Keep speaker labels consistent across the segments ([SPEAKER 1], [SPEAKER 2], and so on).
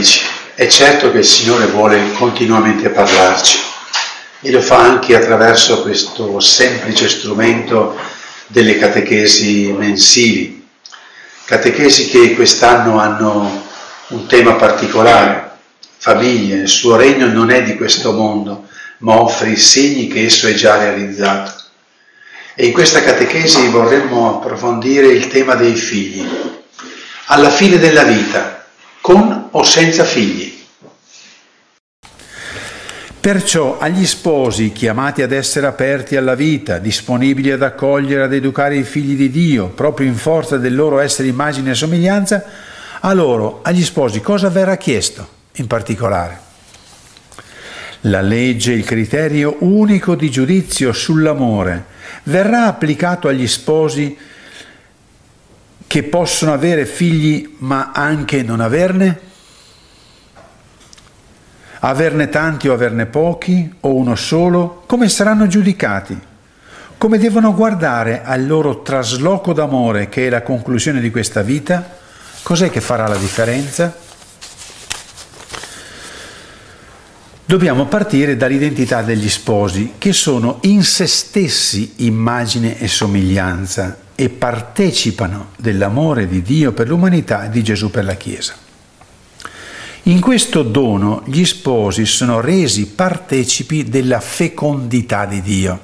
[SPEAKER 1] Amici, è certo che il Signore vuole continuamente parlarci e lo fa anche attraverso questo semplice strumento delle catechesi mensili, catechesi che quest'anno hanno un tema particolare, famiglia, il suo regno non è di questo mondo, ma offre i segni che esso è già realizzato. E in questa catechesi vorremmo approfondire il tema dei figli. Alla fine della vita, con o senza figli.
[SPEAKER 2] Perciò agli sposi chiamati ad essere aperti alla vita, disponibili ad accogliere, ad educare i figli di Dio, proprio in forza del loro essere immagine e somiglianza, a loro, agli sposi, cosa verrà chiesto in particolare? La legge, il criterio unico di giudizio sull'amore, verrà applicato agli sposi che possono avere figli ma anche non averne? Averne tanti o averne pochi o uno solo? Come saranno giudicati? Come devono guardare al loro trasloco d'amore che è la conclusione di questa vita? Cos'è che farà la differenza? Dobbiamo partire dall'identità degli sposi, che sono in se stessi immagine e somiglianza e partecipano dell'amore di Dio per l'umanità e di Gesù per la Chiesa. In questo dono gli sposi sono resi partecipi della fecondità di Dio,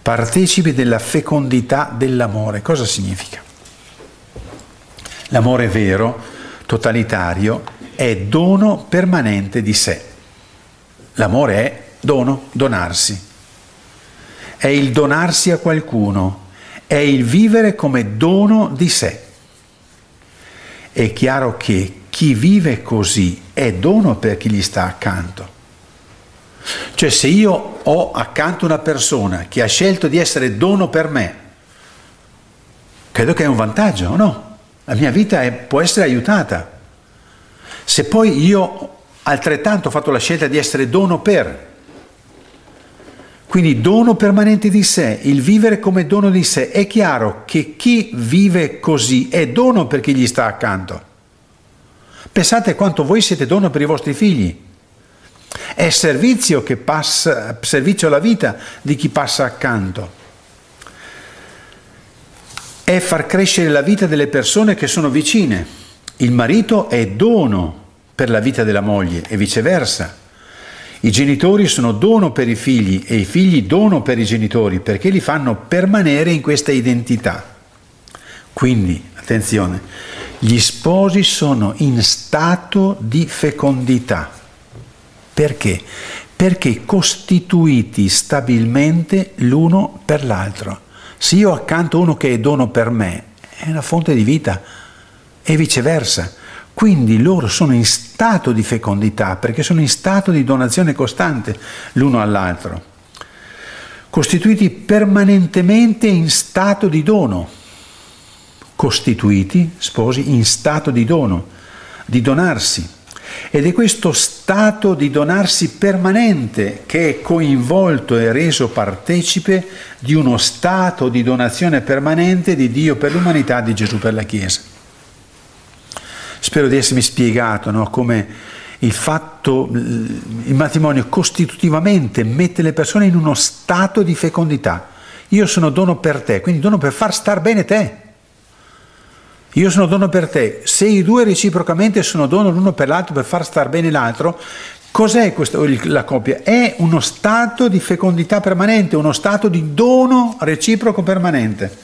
[SPEAKER 2] partecipi della fecondità dell'amore. Cosa significa? L'amore vero, totalitario, è dono permanente di sé. L'amore è dono, donarsi è il donarsi a qualcuno, è il vivere come dono di sé. È chiaro che chi vive così è dono per chi gli sta accanto. Cioè se io ho accanto una persona che ha scelto di essere dono per me, credo che è un vantaggio, no? La mia vita è, può essere aiutata. Se poi io altrettanto ho fatto la scelta di essere dono per, quindi dono permanente di sé, il vivere come dono di sé. È chiaro che chi vive così è dono per chi gli sta accanto. Pensate quanto voi siete dono per i vostri figli. È servizio, che passa, servizio alla vita di chi passa accanto. È far crescere la vita delle persone che sono vicine. Il marito è dono per la vita della moglie e viceversa. I genitori sono dono per i figli e i figli dono per i genitori perché li fanno permanere in questa identità. Quindi, attenzione, gli sposi sono in stato di fecondità. Perché? Perché costituiti stabilmente l'uno per l'altro. Se io accanto uno che è dono per me, è una fonte di vita e viceversa. Quindi loro sono in stato di fecondità perché sono in stato di donazione costante l'uno all'altro, costituiti permanentemente in stato di dono, costituiti, sposi, in stato di dono, di donarsi. Ed è questo stato di donarsi permanente che è coinvolto e reso partecipe di uno stato di donazione permanente di Dio per l'umanità, di Gesù per la Chiesa. Spero di essermi spiegato no? come il fatto, il matrimonio costitutivamente mette le persone in uno stato di fecondità. Io sono dono per te, quindi dono per far star bene te. Io sono dono per te. Se i due reciprocamente sono dono l'uno per l'altro per far star bene l'altro, cos'è questo, la coppia? È uno stato di fecondità permanente, uno stato di dono reciproco permanente.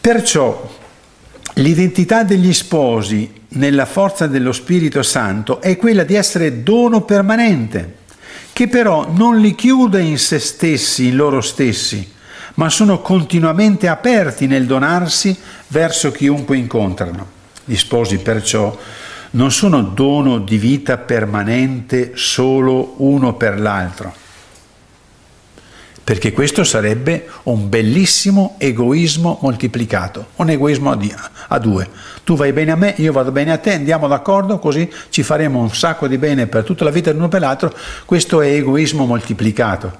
[SPEAKER 2] Perciò L'identità degli sposi nella forza dello Spirito Santo è quella di essere dono permanente, che però non li chiude in se stessi, in loro stessi, ma sono continuamente aperti nel donarsi verso chiunque incontrano. Gli sposi perciò non sono dono di vita permanente solo uno per l'altro, perché questo sarebbe un bellissimo egoismo moltiplicato, un egoismo a due. Tu vai bene a me, io vado bene a te, andiamo d'accordo, così ci faremo un sacco di bene per tutta la vita l'uno per l'altro. Questo è egoismo moltiplicato.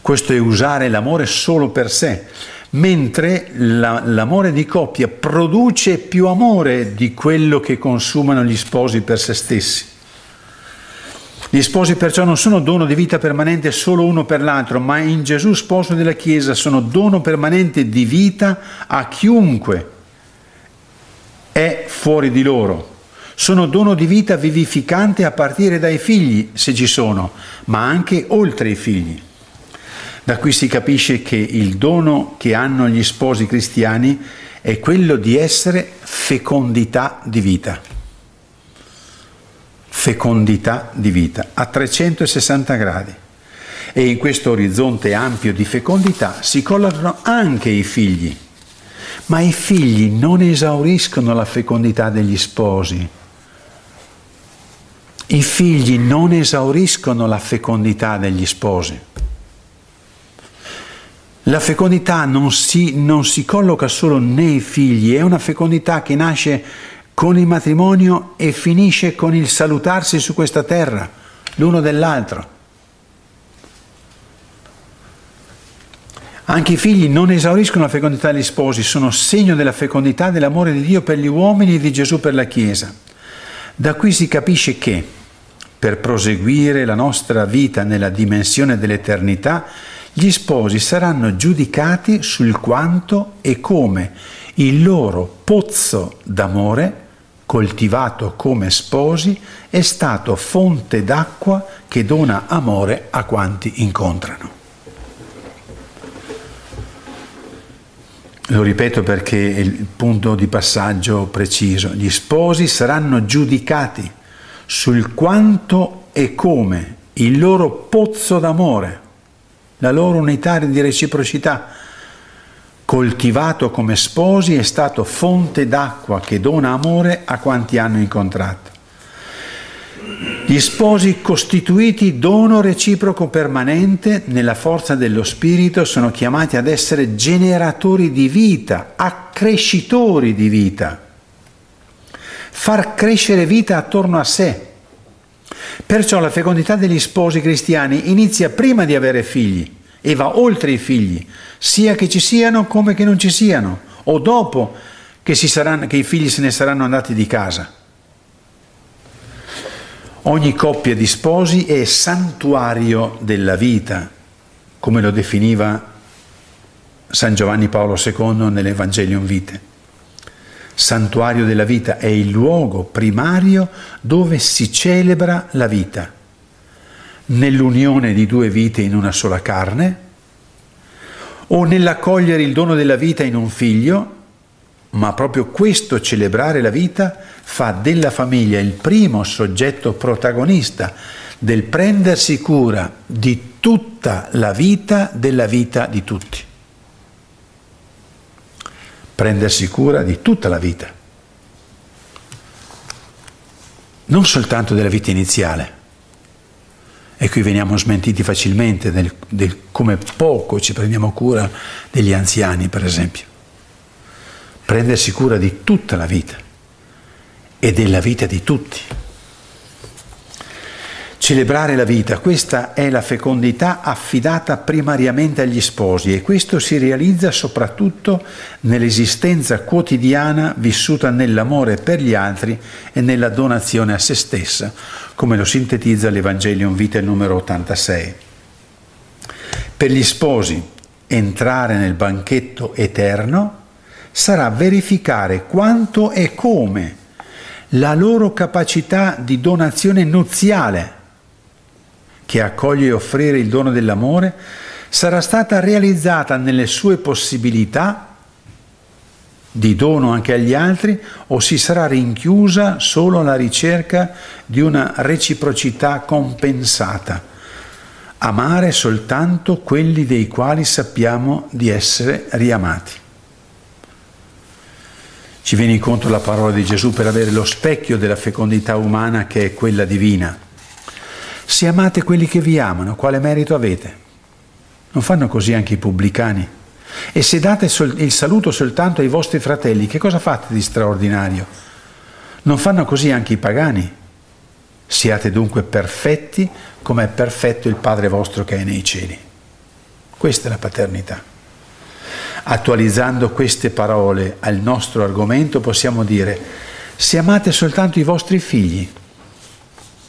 [SPEAKER 2] Questo è usare l'amore solo per sé. mentre la, l'amore di coppia produce più amore di quello che consumano gli sposi per se stessi. Gli sposi perciò non sono dono di vita permanente solo uno per l'altro, ma in Gesù sposo della Chiesa sono dono permanente di vita a chiunque è fuori di loro. Sono dono di vita vivificante a partire dai figli, se ci sono, ma anche oltre i figli. Da qui si capisce che il dono che hanno gli sposi cristiani è quello di essere fecondità di vita fecondità di vita a 360 gradi. E in questo orizzonte ampio di fecondità si collocano anche i figli. Ma i figli non esauriscono la fecondità degli sposi. I figli non esauriscono la fecondità degli sposi. La fecondità non si, non si colloca solo nei figli, è una fecondità che nasce con il matrimonio e finisce con il salutarsi su questa terra, l'uno dell'altro. Anche i figli non esauriscono la fecondità degli sposi, sono segno della fecondità dell'amore di Dio per gli uomini e di Gesù per la Chiesa. Da qui si capisce che, per proseguire la nostra vita nella dimensione dell'eternità, gli sposi saranno giudicati sul quanto e come il loro pozzo d'amore coltivato come sposi, è stato fonte d'acqua che dona amore a quanti incontrano. Lo ripeto perché è il punto di passaggio preciso. Gli sposi saranno giudicati sul quanto e come il loro pozzo d'amore, la loro unità di reciprocità, coltivato come sposi, è stato fonte d'acqua che dona amore a quanti hanno incontrato. Gli sposi costituiti dono reciproco permanente nella forza dello Spirito sono chiamati ad essere generatori di vita, accrescitori di vita, far crescere vita attorno a sé. Perciò la fecondità degli sposi cristiani inizia prima di avere figli e va oltre i figli, sia che ci siano come che non ci siano, o dopo che, saranno, che i figli se ne saranno andati di casa. Ogni coppia di sposi è santuario della vita, come lo definiva San Giovanni Paolo II nell'Evangelium Vite. Santuario della vita è il luogo primario dove si celebra la vita, nell'unione di due vite in una sola carne, o nell'accogliere il dono della vita in un figlio, ma proprio questo celebrare la vita fa della famiglia il primo soggetto protagonista del prendersi cura di tutta la vita della vita di tutti. Prendersi cura di tutta la vita, non soltanto della vita iniziale. E qui veniamo smentiti facilmente del, del come poco ci prendiamo cura degli anziani, per esempio. Prendersi cura di tutta la vita e della vita di tutti. Celebrare la vita, questa è la fecondità affidata primariamente agli sposi e questo si realizza soprattutto nell'esistenza quotidiana vissuta nell'amore per gli altri e nella donazione a se stessa, come lo sintetizza l'Evangelium Vita numero 86. Per gli sposi entrare nel banchetto eterno sarà verificare quanto e come la loro capacità di donazione nuziale che accoglie e offrire il dono dell'amore, sarà stata realizzata nelle sue possibilità di dono anche agli altri o si sarà rinchiusa solo alla ricerca di una reciprocità compensata. Amare soltanto quelli dei quali sappiamo di essere riamati. Ci viene incontro la parola di Gesù per avere lo specchio della fecondità umana che è quella divina se amate quelli che vi amano, quale merito avete? Non fanno così anche i pubblicani? E se date il saluto soltanto ai vostri fratelli, che cosa fate di straordinario? Non fanno così anche i pagani? Siate dunque perfetti come è perfetto il Padre vostro che è nei cieli. Questa è la paternità. Attualizzando queste parole al nostro argomento possiamo dire, se amate soltanto i vostri figli,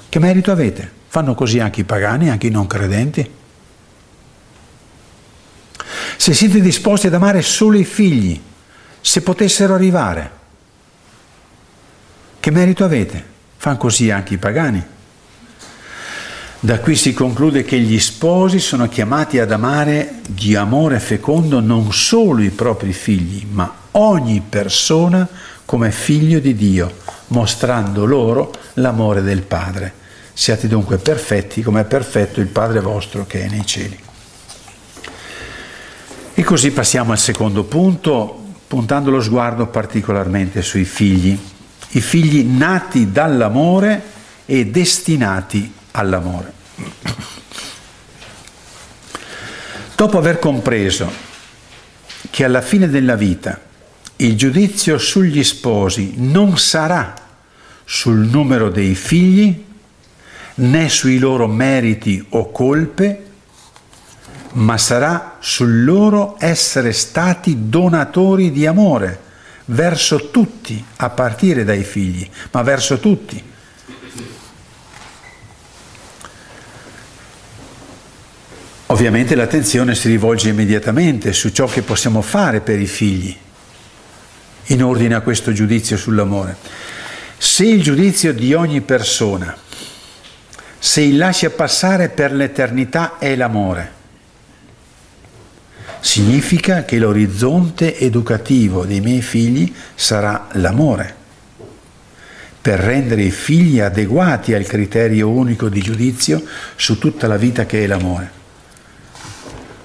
[SPEAKER 2] che merito avete? Fanno così anche i pagani, anche i non credenti. Se siete disposti ad amare solo i figli, se potessero arrivare, che merito avete? Fanno così anche i pagani. Da qui si conclude che gli sposi sono chiamati ad amare di amore fecondo non solo i propri figli, ma ogni persona come figlio di Dio, mostrando loro l'amore del Padre. Siate dunque perfetti come è perfetto il Padre vostro che è nei cieli. E così passiamo al secondo punto, puntando lo sguardo particolarmente sui figli, i figli nati dall'amore e destinati all'amore. Dopo aver compreso che alla fine della vita il giudizio sugli sposi non sarà sul numero dei figli né sui loro meriti o colpe, ma sarà sul loro essere stati donatori di amore verso tutti, a partire dai figli, ma verso tutti. Ovviamente l'attenzione si rivolge immediatamente su ciò che possiamo fare per i figli, in ordine a questo giudizio sull'amore. Se il giudizio di ogni persona, se lascia passare per l'eternità è l'amore, significa che l'orizzonte educativo dei miei figli sarà l'amore, per rendere i figli adeguati al criterio unico di giudizio su tutta la vita che è l'amore.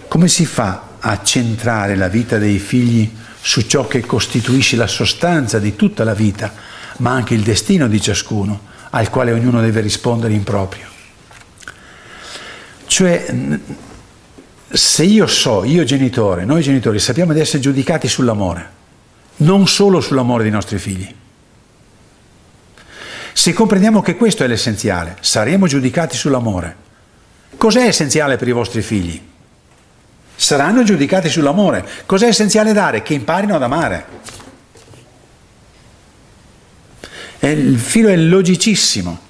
[SPEAKER 2] Come si fa a centrare la vita dei figli su ciò che costituisce la sostanza di tutta la vita, ma anche il destino di ciascuno, al quale ognuno deve rispondere in proprio? Cioè, se io so, io genitore, noi genitori sappiamo di essere giudicati sull'amore, non solo sull'amore dei nostri figli. Se comprendiamo che questo è l'essenziale, saremo giudicati sull'amore. Cos'è essenziale per i vostri figli? Saranno giudicati sull'amore. Cos'è essenziale dare? Che imparino ad amare. Il filo è logicissimo.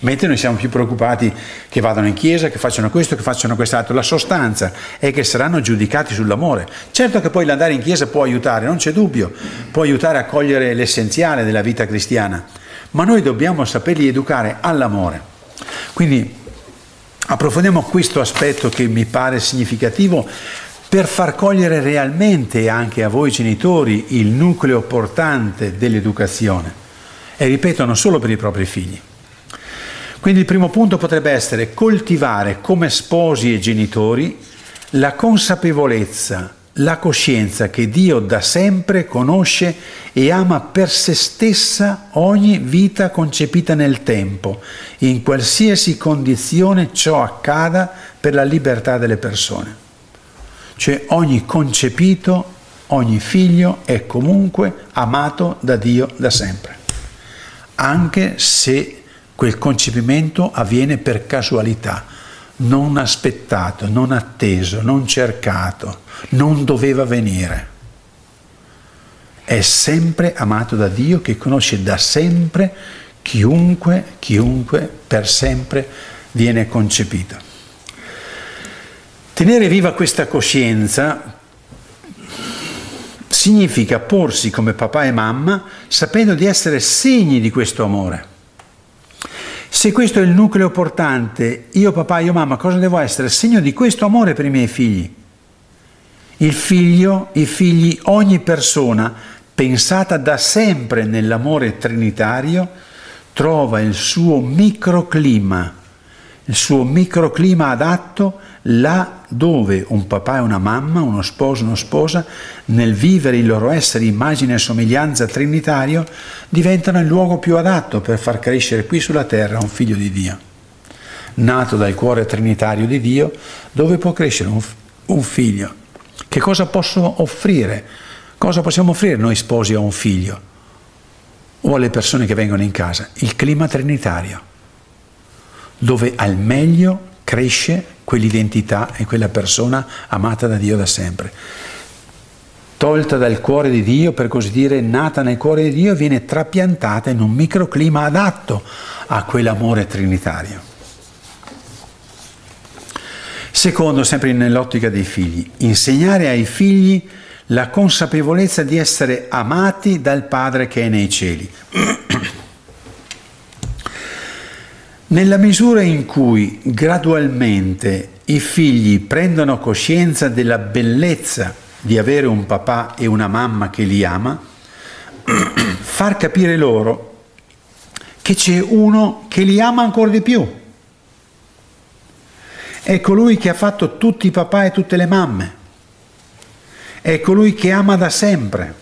[SPEAKER 2] Mentre noi siamo più preoccupati che vadano in chiesa, che facciano questo, che facciano quest'altro. La sostanza è che saranno giudicati sull'amore. Certo che poi l'andare in chiesa può aiutare, non c'è dubbio, può aiutare a cogliere l'essenziale della vita cristiana, ma noi dobbiamo saperli educare all'amore. Quindi Approfondiamo questo aspetto che mi pare significativo per far cogliere realmente anche a voi genitori il nucleo portante dell'educazione e ripeto non solo per i propri figli. Quindi il primo punto potrebbe essere coltivare come sposi e genitori la consapevolezza la coscienza che Dio da sempre conosce e ama per se stessa ogni vita concepita nel tempo, in qualsiasi condizione ciò accada per la libertà delle persone. Cioè ogni concepito, ogni figlio è comunque amato da Dio da sempre, anche se quel concepimento avviene per casualità, non aspettato, non atteso, non cercato, non doveva venire. È sempre amato da Dio che conosce da sempre chiunque, chiunque per sempre viene concepito. Tenere viva questa coscienza significa porsi come papà e mamma sapendo di essere segni di questo amore se questo è il nucleo portante, io papà, io mamma, cosa devo essere? Segno di questo amore per i miei figli. Il figlio, i figli, ogni persona pensata da sempre nell'amore trinitario trova il suo microclima, il suo microclima adatto là dove un papà e una mamma, uno sposo e una sposa, nel vivere il loro essere immagine e somiglianza trinitario, diventano il luogo più adatto per far crescere qui sulla terra un figlio di Dio. Nato dal cuore trinitario di Dio, dove può crescere un, un figlio? Che cosa posso offrire? Cosa possiamo offrire noi sposi a un figlio? O alle persone che vengono in casa? Il clima trinitario, dove al meglio cresce quell'identità e quella persona amata da Dio da sempre. tolta dal cuore di Dio, per così dire, nata nel cuore di Dio, viene trapiantata in un microclima adatto a quell'amore trinitario. Secondo, sempre nell'ottica dei figli, insegnare ai figli la consapevolezza di essere amati dal Padre che è nei cieli. Nella misura in cui gradualmente i figli prendono coscienza della bellezza di avere un papà e una mamma che li ama, far capire loro che c'è uno che li ama ancora di più. È colui che ha fatto tutti i papà e tutte le mamme. È colui che ama da sempre.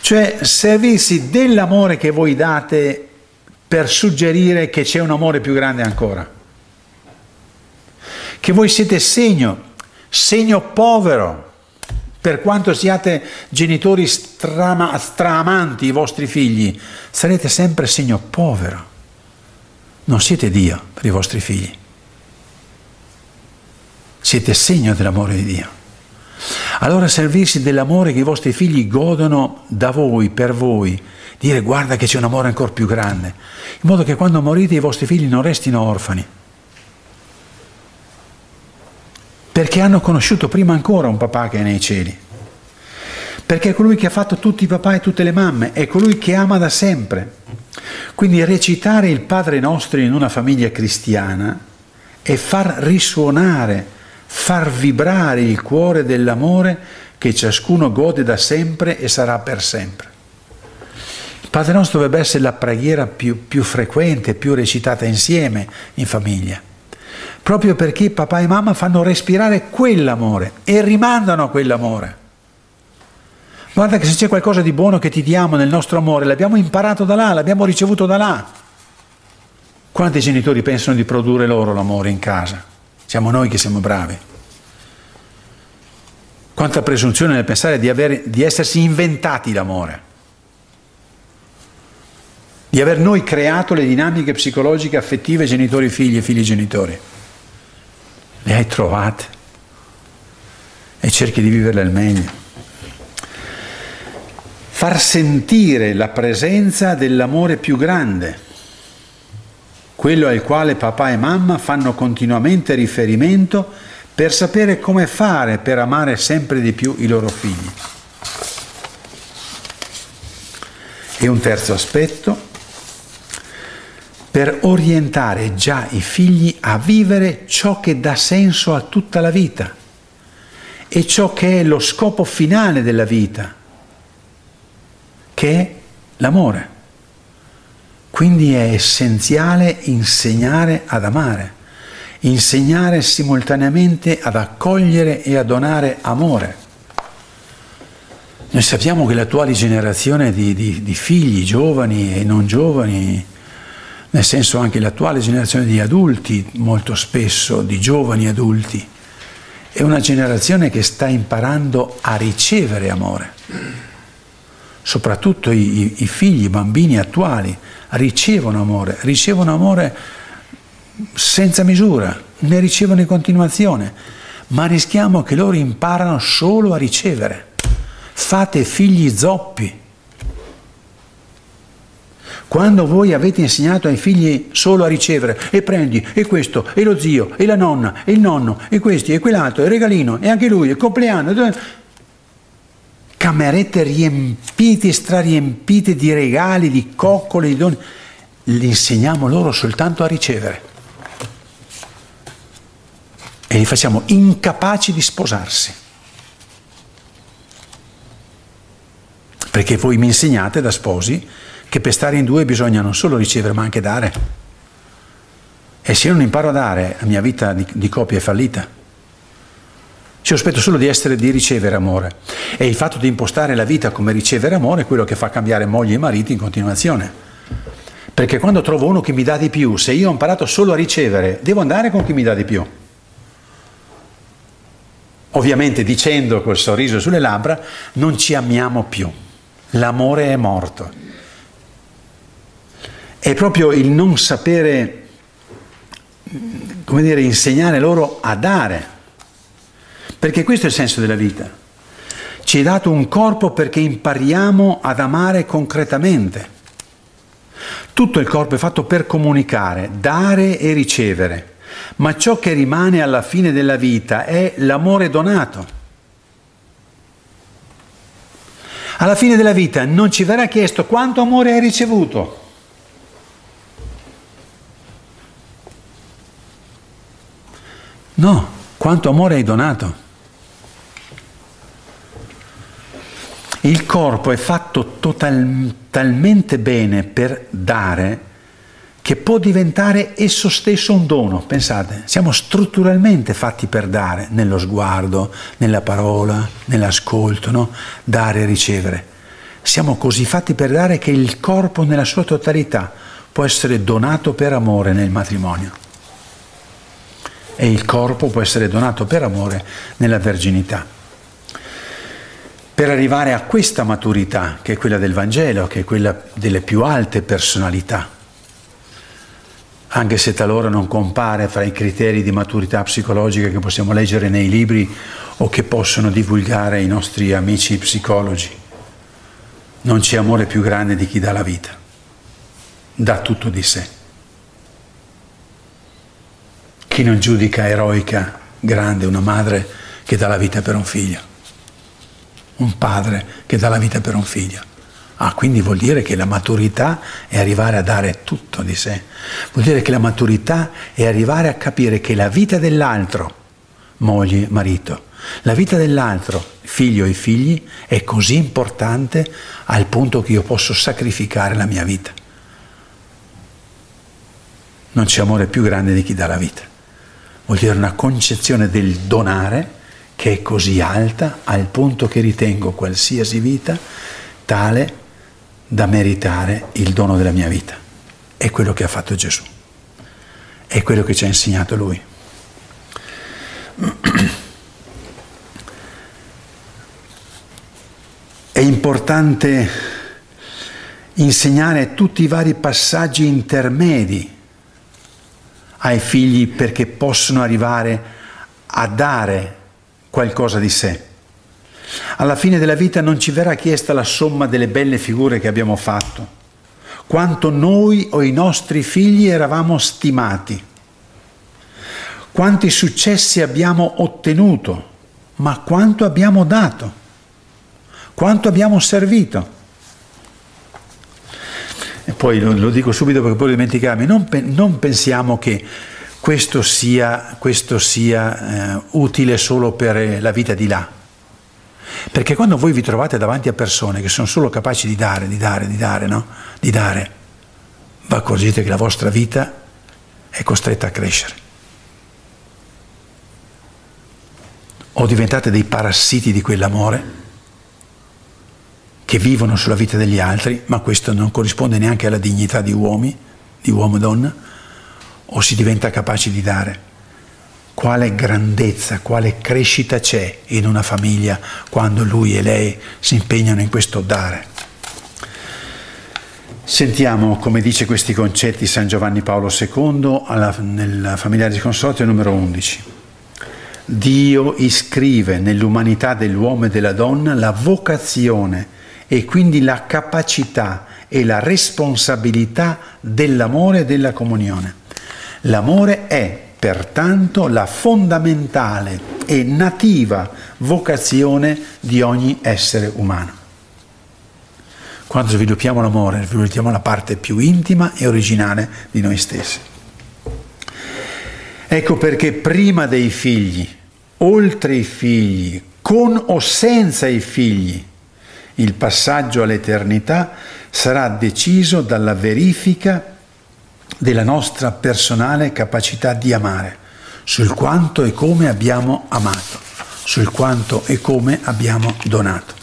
[SPEAKER 2] Cioè servirsi dell'amore che voi date per suggerire che c'è un amore più grande ancora. Che voi siete segno segno povero, per quanto siate genitori strama, straamanti i vostri figli, sarete sempre segno povero. Non siete Dio per i vostri figli. Siete segno dell'amore di Dio. Allora servirsi dell'amore che i vostri figli godono da voi, per voi, dire guarda che c'è un amore ancora più grande, in modo che quando morite i vostri figli non restino orfani perché hanno conosciuto prima ancora un papà che è nei cieli. Perché è colui che ha fatto tutti i papà e tutte le mamme, è colui che ama da sempre. Quindi recitare il Padre nostro in una famiglia cristiana è far risuonare, far vibrare il cuore dell'amore che ciascuno gode da sempre e sarà per sempre. Padre nostro dovrebbe essere la preghiera più, più frequente, più recitata insieme in famiglia proprio perché papà e mamma fanno respirare quell'amore e rimandano a quell'amore. Guarda che se c'è qualcosa di buono che ti diamo nel nostro amore, l'abbiamo imparato da là, l'abbiamo ricevuto da là. Quanti genitori pensano di produrre loro l'amore in casa? Siamo noi che siamo bravi. Quanta presunzione nel pensare di, aver, di essersi inventati l'amore, di aver noi creato le dinamiche psicologiche affettive genitori-figli e figli-genitori le hai trovate e cerchi di viverle al meglio. Far sentire la presenza dell'amore più grande, quello al quale papà e mamma fanno continuamente riferimento per sapere come fare per amare sempre di più i loro figli. E un terzo aspetto, per orientare già i figli a vivere ciò che dà senso a tutta la vita e ciò che è lo scopo finale della vita, che è l'amore. Quindi è essenziale insegnare ad amare, insegnare simultaneamente ad accogliere e a donare amore. Noi sappiamo che l'attuale generazione di, di, di figli, giovani e non giovani, nel senso anche l'attuale generazione di adulti, molto spesso di giovani adulti, è una generazione che sta imparando a ricevere amore. Soprattutto i, i figli, i bambini attuali ricevono amore, ricevono amore senza misura, ne ricevono in continuazione, ma rischiamo che loro imparano solo a ricevere. Fate figli zoppi quando voi avete insegnato ai figli solo a ricevere, e prendi, e questo, e lo zio, e la nonna, e il nonno, e questi, e quell'altro, e il regalino, e anche lui, il compleanno, camerette riempite, strariempite di regali, di coccole, di doni, li insegniamo loro soltanto a ricevere. E li facciamo incapaci di sposarsi. Perché voi mi insegnate da sposi che per stare in due bisogna non solo ricevere ma anche dare. E se io non imparo a dare, la mia vita di, di coppia è fallita. Ci aspetto solo di essere, di ricevere amore. E il fatto di impostare la vita come ricevere amore è quello che fa cambiare moglie e mariti in continuazione. Perché quando trovo uno che mi dà di più, se io ho imparato solo a ricevere, devo andare con chi mi dà di più. Ovviamente dicendo col sorriso sulle labbra, non ci amiamo più. L'amore è morto è proprio il non sapere, come dire, insegnare loro a dare, perché questo è il senso della vita. Ci è dato un corpo perché impariamo ad amare concretamente. Tutto il corpo è fatto per comunicare, dare e ricevere, ma ciò che rimane alla fine della vita è l'amore donato. Alla fine della vita non ci verrà chiesto quanto amore hai ricevuto. No, quanto amore hai donato. Il corpo è fatto total, talmente bene per dare che può diventare esso stesso un dono. Pensate, siamo strutturalmente fatti per dare, nello sguardo, nella parola, nell'ascolto, no? dare e ricevere. Siamo così fatti per dare che il corpo nella sua totalità può essere donato per amore nel matrimonio. E il corpo può essere donato per amore nella verginità. Per arrivare a questa maturità, che è quella del Vangelo, che è quella delle più alte personalità, anche se talora non compare fra i criteri di maturità psicologica che possiamo leggere nei libri o che possono divulgare i nostri amici psicologi. Non c'è amore più grande di chi dà la vita, dà tutto di sé. Chi non giudica eroica, grande, una madre che dà la vita per un figlio, un padre che dà la vita per un figlio. Ah, quindi vuol dire che la maturità è arrivare a dare tutto di sé. Vuol dire che la maturità è arrivare a capire che la vita dell'altro, moglie, marito, la vita dell'altro, figlio e figli, è così importante al punto che io posso sacrificare la mia vita. Non c'è amore più grande di chi dà la vita. Vuol dire una concezione del donare che è così alta al punto che ritengo qualsiasi vita tale da meritare il dono della mia vita. È quello che ha fatto Gesù. È quello che ci ha insegnato Lui. È importante insegnare tutti i vari passaggi intermedi ai figli perché possono arrivare a dare qualcosa di sé. Alla fine della vita non ci verrà chiesta la somma delle belle figure che abbiamo fatto, quanto noi o i nostri figli eravamo stimati, quanti successi abbiamo ottenuto, ma quanto abbiamo dato, quanto abbiamo servito. E poi lo, lo dico subito perché poi dimenticarmi, non, non pensiamo che questo sia, questo sia eh, utile solo per la vita di là perché quando voi vi trovate davanti a persone che sono solo capaci di dare, di dare, di dare, no? Di dare, vi accorgete che la vostra vita è costretta a crescere. O diventate dei parassiti di quell'amore che vivono sulla vita degli altri, ma questo non corrisponde neanche alla dignità di uomini, di uomo e donna, o si diventa capaci di dare quale grandezza, quale crescita c'è in una famiglia quando lui e lei si impegnano in questo dare. Sentiamo come dice questi concetti San Giovanni Paolo II alla, nel familiare di consortio numero 11. Dio iscrive nell'umanità dell'uomo e della donna la vocazione e quindi la capacità e la responsabilità dell'amore e della comunione. L'amore è pertanto la fondamentale e nativa vocazione di ogni essere umano. Quando sviluppiamo l'amore, sviluppiamo la parte più intima e originale di noi stessi. Ecco perché prima dei figli, oltre i figli, con o senza i figli, il passaggio all'eternità sarà deciso dalla verifica della nostra personale capacità di amare, sul quanto e come abbiamo amato, sul quanto e come abbiamo donato.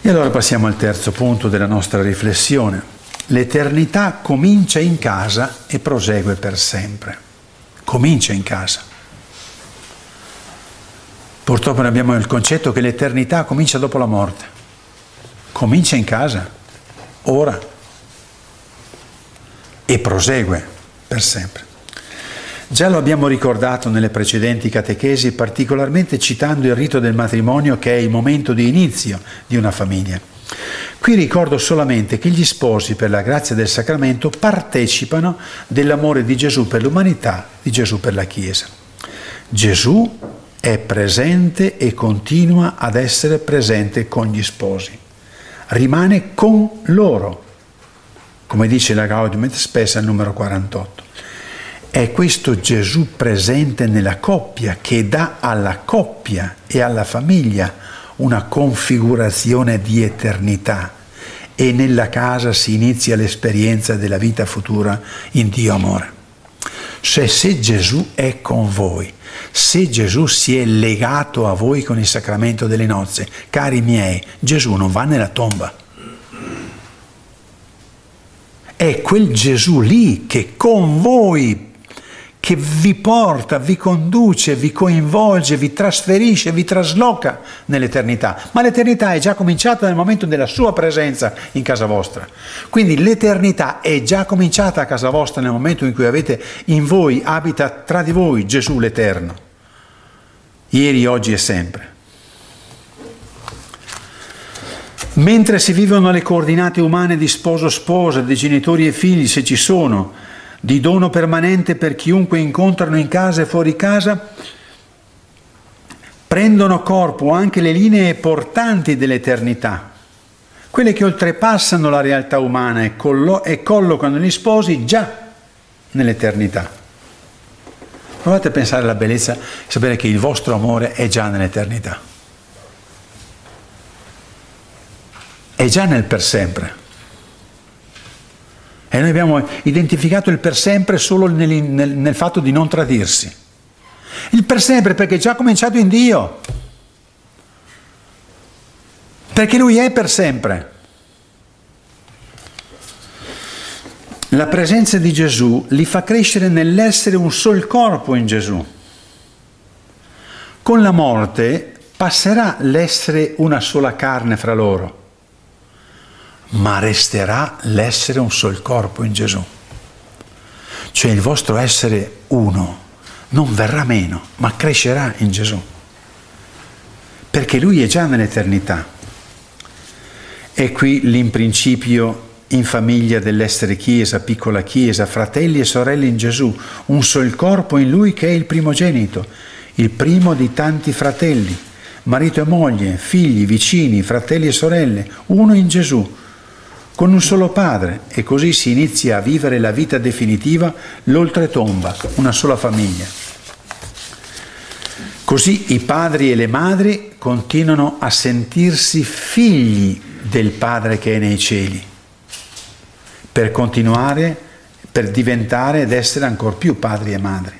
[SPEAKER 2] E allora passiamo al terzo punto della nostra riflessione. L'eternità comincia in casa e prosegue per sempre. Comincia in casa. Purtroppo noi abbiamo il concetto che l'eternità comincia dopo la morte. Comincia in casa, ora e prosegue per sempre. Già lo abbiamo ricordato nelle precedenti catechesi, particolarmente citando il rito del matrimonio che è il momento di inizio di una famiglia. Qui ricordo solamente che gli sposi, per la grazia del sacramento, partecipano dell'amore di Gesù per l'umanità, di Gesù per la Chiesa. Gesù è presente e continua ad essere presente con gli sposi. Rimane con loro, come dice la Gaudium et Spes al numero 48. È questo Gesù presente nella coppia che dà alla coppia e alla famiglia una configurazione di eternità e nella casa si inizia l'esperienza della vita futura in Dio amore. Cioè se Gesù è con voi, se Gesù si è legato a voi con il sacramento delle nozze, cari miei, Gesù non va nella tomba. È quel Gesù lì che con voi che vi porta, vi conduce, vi coinvolge, vi trasferisce, vi trasloca nell'eternità. Ma l'eternità è già cominciata nel momento della sua presenza in casa vostra. Quindi l'eternità è già cominciata a casa vostra nel momento in cui avete in voi, abita tra di voi Gesù l'Eterno. Ieri, oggi e sempre. Mentre si vivono le coordinate umane di sposo-sposa, di genitori e figli, se ci sono, di dono permanente per chiunque incontrano in casa e fuori casa, prendono corpo anche le linee portanti dell'eternità, quelle che oltrepassano la realtà umana e, collo- e collocano gli sposi già nell'eternità. Provate a pensare alla bellezza sapere che il vostro amore è già nell'eternità. È già nel per sempre. E noi abbiamo identificato il per sempre solo nel, nel, nel fatto di non tradirsi. Il per sempre perché è già cominciato in Dio. Perché Lui è per sempre. La presenza di Gesù li fa crescere nell'essere un sol corpo in Gesù. Con la morte passerà l'essere una sola carne fra loro ma resterà l'essere un sol corpo in Gesù. Cioè il vostro essere uno non verrà meno, ma crescerà in Gesù. Perché Lui è già nell'eternità. E qui l'imprincipio in famiglia dell'essere Chiesa, piccola Chiesa, fratelli e sorelle in Gesù, un sol corpo in Lui che è il primogenito, il primo di tanti fratelli, marito e moglie, figli, vicini, fratelli e sorelle, uno in Gesù con un solo padre e così si inizia a vivere la vita definitiva, l'oltretomba, una sola famiglia. Così i padri e le madri continuano a sentirsi figli del Padre che è nei cieli, per continuare, per diventare ed essere ancora più padri e madri.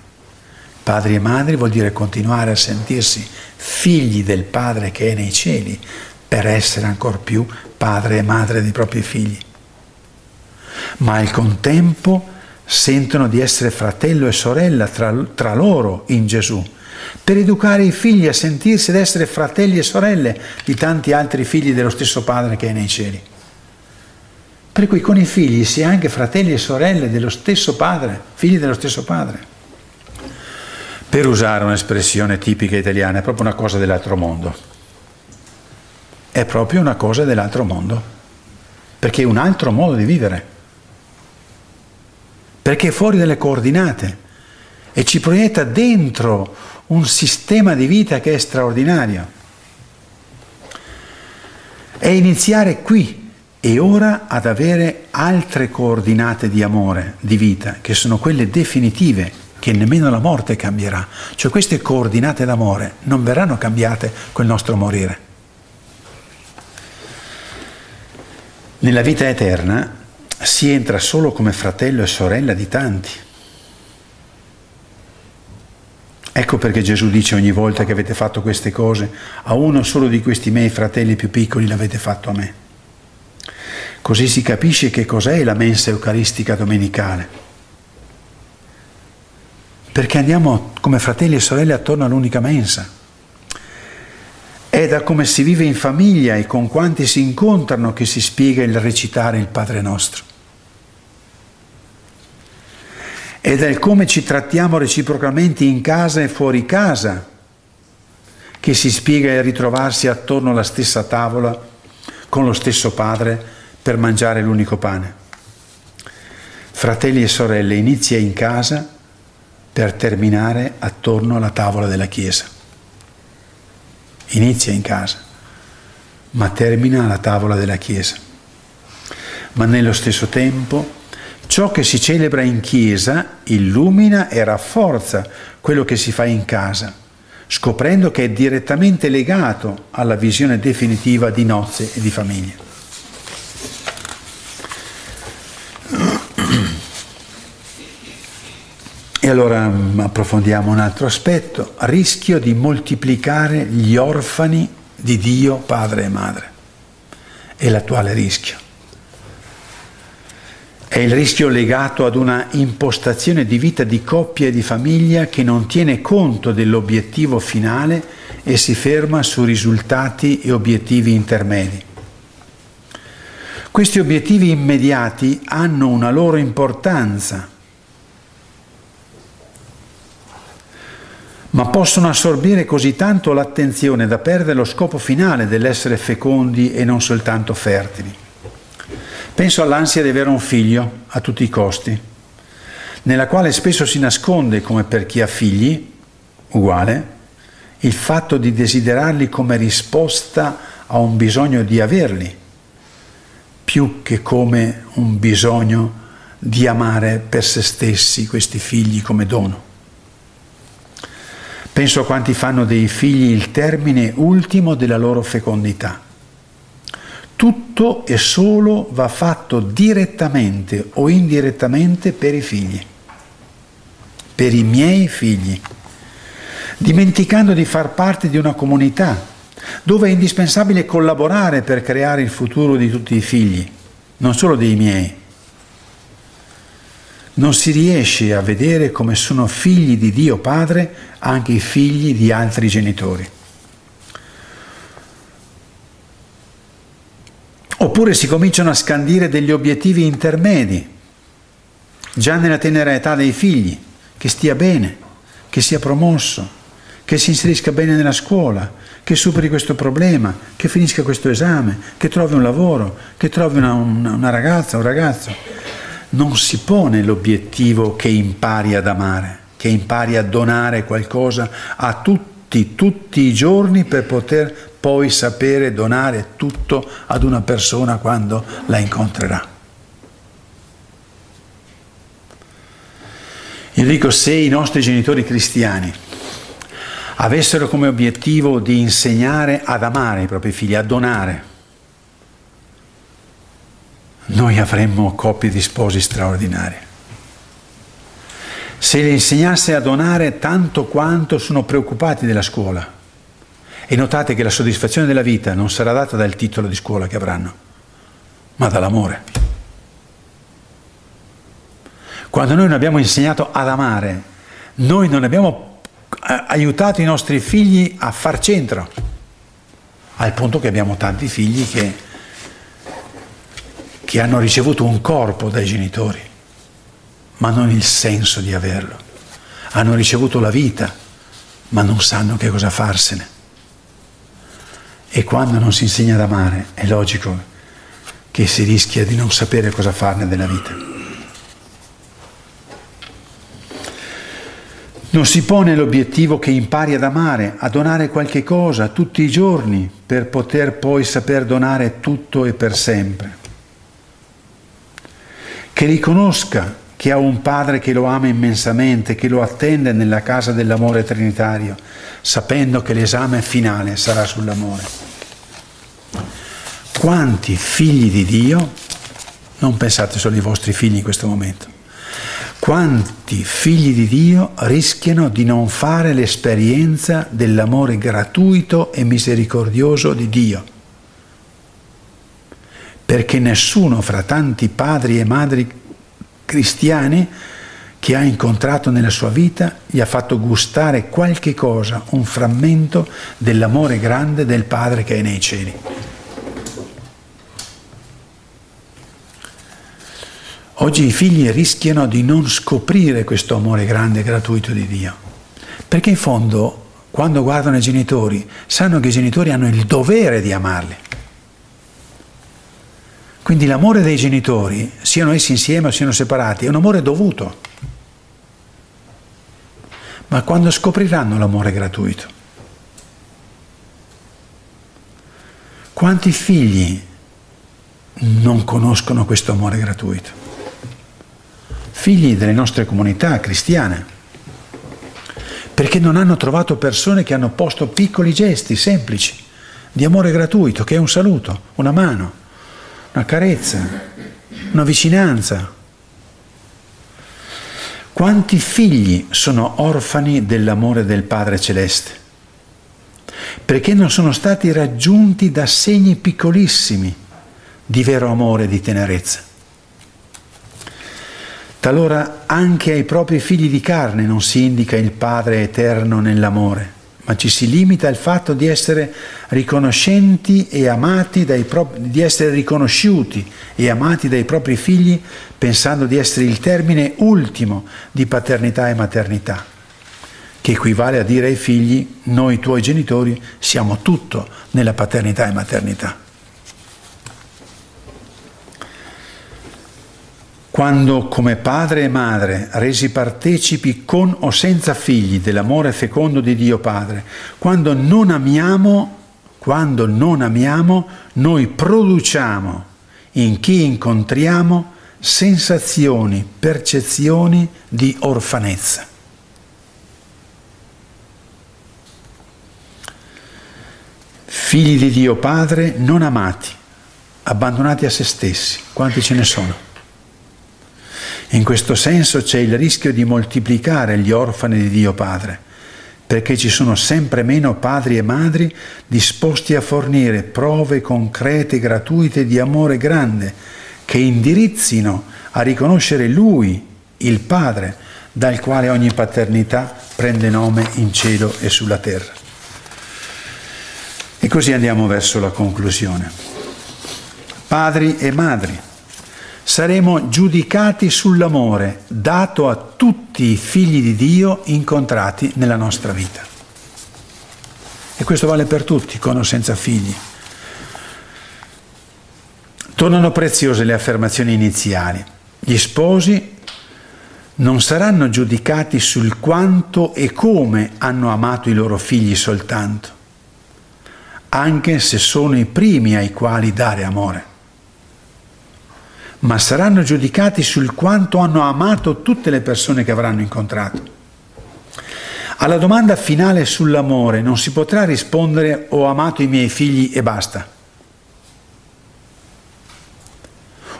[SPEAKER 2] Padri e madri vuol dire continuare a sentirsi figli del Padre che è nei cieli, per essere ancora più padre e madre dei propri figli. Ma al contempo sentono di essere fratello e sorella tra, tra loro in Gesù, per educare i figli a sentirsi ed essere fratelli e sorelle di tanti altri figli dello stesso Padre che è nei cieli. Per cui con i figli si è anche fratelli e sorelle dello stesso Padre, figli dello stesso Padre. Per usare un'espressione tipica italiana, è proprio una cosa dell'altro mondo è proprio una cosa dell'altro mondo, perché è un altro modo di vivere, perché è fuori dalle coordinate e ci proietta dentro un sistema di vita che è straordinario. È iniziare qui e ora ad avere altre coordinate di amore, di vita, che sono quelle definitive, che nemmeno la morte cambierà. Cioè queste coordinate d'amore non verranno cambiate col nostro morire. Nella vita eterna si entra solo come fratello e sorella di tanti. Ecco perché Gesù dice ogni volta che avete fatto queste cose, a uno solo di questi miei fratelli più piccoli l'avete fatto a me. Così si capisce che cos'è la mensa eucaristica domenicale. Perché andiamo come fratelli e sorelle attorno all'unica mensa. È da come si vive in famiglia e con quanti si incontrano che si spiega il recitare il Padre nostro. È del come ci trattiamo reciprocamente in casa e fuori casa che si spiega il ritrovarsi attorno alla stessa tavola con lo stesso padre per mangiare l'unico pane. Fratelli e sorelle, inizia in casa per terminare attorno alla tavola della Chiesa. Inizia in casa, ma termina alla tavola della Chiesa. Ma nello stesso tempo ciò che si celebra in Chiesa illumina e rafforza quello che si fa in casa, scoprendo che è direttamente legato alla visione definitiva di nozze e di famiglia. E allora mm, approfondiamo un altro aspetto, rischio di moltiplicare gli orfani di Dio, padre e madre. È l'attuale rischio. È il rischio legato ad una impostazione di vita di coppia e di famiglia che non tiene conto dell'obiettivo finale e si ferma su risultati e obiettivi intermedi. Questi obiettivi immediati hanno una loro importanza ma possono assorbire così tanto l'attenzione da perdere lo scopo finale dell'essere fecondi e non soltanto fertili. Penso all'ansia di avere un figlio a tutti i costi, nella quale spesso si nasconde, come per chi ha figli, uguale, il fatto di desiderarli come risposta a un bisogno di averli, più che come un bisogno di amare per se stessi questi figli come dono. Penso a quanti fanno dei figli il termine ultimo della loro fecondità. Tutto e solo va fatto direttamente o indirettamente per i figli, per i miei figli, dimenticando di far parte di una comunità dove è indispensabile collaborare per creare il futuro di tutti i figli, non solo dei miei non si riesce a vedere come sono figli di Dio Padre anche i figli di altri genitori. Oppure si cominciano a scandire degli obiettivi intermedi, già nella tenera età dei figli, che stia bene, che sia promosso, che si inserisca bene nella scuola, che superi questo problema, che finisca questo esame, che trovi un lavoro, che trovi una, una, una ragazza, un ragazzo non si pone l'obiettivo che impari ad amare, che impari a donare qualcosa a tutti, tutti i giorni per poter poi sapere donare tutto ad una persona quando la incontrerà. Io dico se i nostri genitori cristiani avessero come obiettivo di insegnare ad amare i propri figli, a donare, noi avremmo coppie di sposi straordinarie. Se li insegnasse a donare tanto quanto sono preoccupati della scuola, e notate che la soddisfazione della vita non sarà data dal titolo di scuola che avranno, ma dall'amore. Quando noi non abbiamo insegnato ad amare, noi non abbiamo eh, aiutato i nostri figli a far centro, al punto che abbiamo tanti figli che che hanno ricevuto un corpo dai genitori, ma non il senso di averlo. Hanno ricevuto la vita, ma non sanno che cosa farsene. E quando non si insegna ad amare, è logico che si rischia di non sapere cosa farne della vita. Non si pone l'obiettivo che impari ad amare, a donare qualche cosa tutti i giorni per poter poi saper donare tutto e per sempre che riconosca che ha un padre che lo ama immensamente, che lo attende nella casa dell'amore trinitario, sapendo che l'esame finale sarà sull'amore. Quanti figli di Dio, non pensate solo ai vostri figli in questo momento, quanti figli di Dio rischiano di non fare l'esperienza dell'amore gratuito e misericordioso di Dio? Perché nessuno fra tanti padri e madri cristiani che ha incontrato nella sua vita gli ha fatto gustare qualche cosa, un frammento dell'amore grande del Padre che è nei cieli. Oggi i figli rischiano di non scoprire questo amore grande e gratuito di Dio, perché in fondo quando guardano i genitori sanno che i genitori hanno il dovere di amarli. Quindi l'amore dei genitori, siano essi insieme o siano separati, è un amore dovuto. Ma quando scopriranno l'amore gratuito? Quanti figli non conoscono questo amore gratuito? Figli delle nostre comunità cristiane, perché non hanno trovato persone che hanno posto piccoli gesti semplici di amore gratuito, che è un saluto, una mano, una carezza, una vicinanza. Quanti figli sono orfani dell'amore del Padre Celeste? Perché non sono stati raggiunti da segni piccolissimi di vero amore e di tenerezza. Talora anche ai propri figli di carne non si indica il Padre eterno nell'amore ma ci si limita al fatto di essere riconoscenti e amati dai propri, di essere riconosciuti e amati dai propri figli pensando di essere il termine ultimo di paternità e maternità, che equivale a dire ai figli noi tuoi genitori siamo tutto nella paternità e maternità. Quando come padre e madre resi partecipi con o senza figli dell'amore fecondo di Dio Padre, quando non amiamo, quando non amiamo, noi produciamo in chi incontriamo sensazioni, percezioni di orfanezza. Figli di Dio Padre non amati, abbandonati a se stessi, quanti ce ne sono? In questo senso c'è il rischio di moltiplicare gli orfani di Dio Padre, perché ci sono sempre meno padri e madri disposti a fornire prove concrete e gratuite di amore grande, che indirizzino a riconoscere Lui, il Padre, dal quale ogni paternità prende nome in cielo e sulla terra. E così andiamo verso la conclusione. Padri e madri, saremo giudicati sull'amore dato a tutti i figli di Dio incontrati nella nostra vita. E questo vale per tutti, con o senza figli. Tornano preziose le affermazioni iniziali. Gli sposi non saranno giudicati sul quanto e come hanno amato i loro figli soltanto, anche se sono i primi ai quali dare amore ma saranno giudicati sul quanto hanno amato tutte le persone che avranno incontrato. Alla domanda finale sull'amore non si potrà rispondere ho amato i miei figli e basta.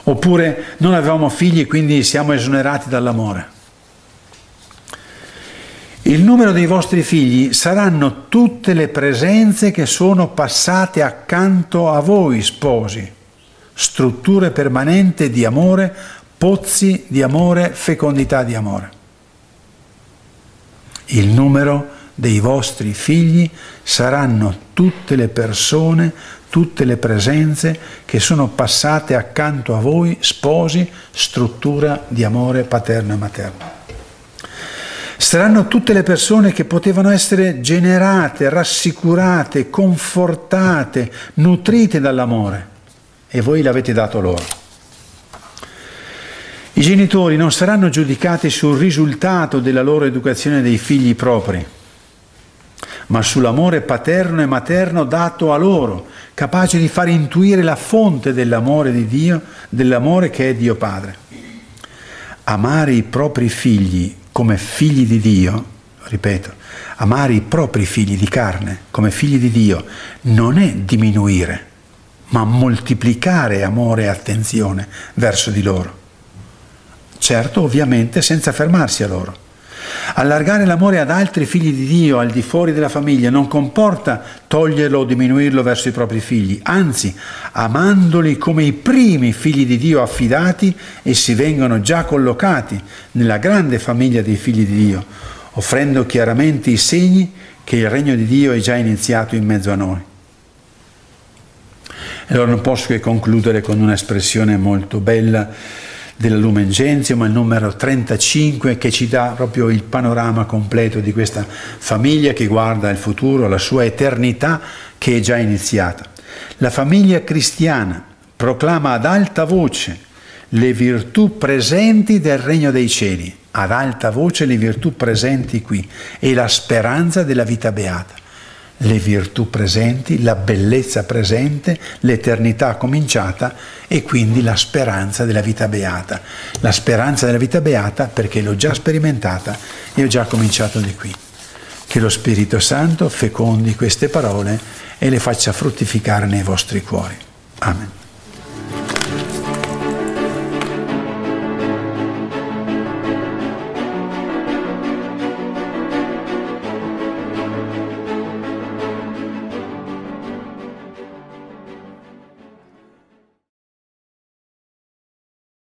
[SPEAKER 2] Oppure non avevamo figli e quindi siamo esonerati dall'amore. Il numero dei vostri figli saranno tutte le presenze che sono passate accanto a voi, sposi strutture permanenti di amore, pozzi di amore, fecondità di amore. Il numero dei vostri figli saranno tutte le persone, tutte le presenze che sono passate accanto a voi, sposi, struttura di amore paterno e materno. Saranno tutte le persone che potevano essere generate, rassicurate, confortate, nutrite dall'amore e voi l'avete dato loro. I genitori non saranno giudicati sul risultato della loro educazione dei figli propri, ma sull'amore paterno e materno dato a loro, capace di far intuire la fonte dell'amore di Dio, dell'amore che è Dio Padre. Amare i propri figli come figli di Dio, ripeto, amare i propri figli di carne come figli di Dio non è diminuire, ma moltiplicare amore e attenzione verso di loro. Certo, ovviamente, senza fermarsi a loro. Allargare l'amore ad altri figli di Dio al di fuori della famiglia non comporta toglierlo o diminuirlo verso i propri figli, anzi, amandoli come i primi figli di Dio affidati, essi vengono già collocati nella grande famiglia dei figli di Dio, offrendo chiaramente i segni che il regno di Dio è già iniziato in mezzo a noi. Allora non posso che concludere con un'espressione molto bella della Lumen Gentium, il numero 35, che ci dà proprio il panorama completo di questa famiglia che guarda il futuro, la sua eternità che è già iniziata. La famiglia cristiana proclama ad alta voce le virtù presenti del regno dei cieli, ad alta voce le virtù presenti qui. E la speranza della vita beata le virtù presenti, la bellezza presente, l'eternità cominciata e quindi la speranza della vita beata. La speranza della vita beata perché l'ho già sperimentata e ho già cominciato di qui. Che lo Spirito Santo fecondi queste parole e le faccia fruttificare nei vostri cuori. Amen.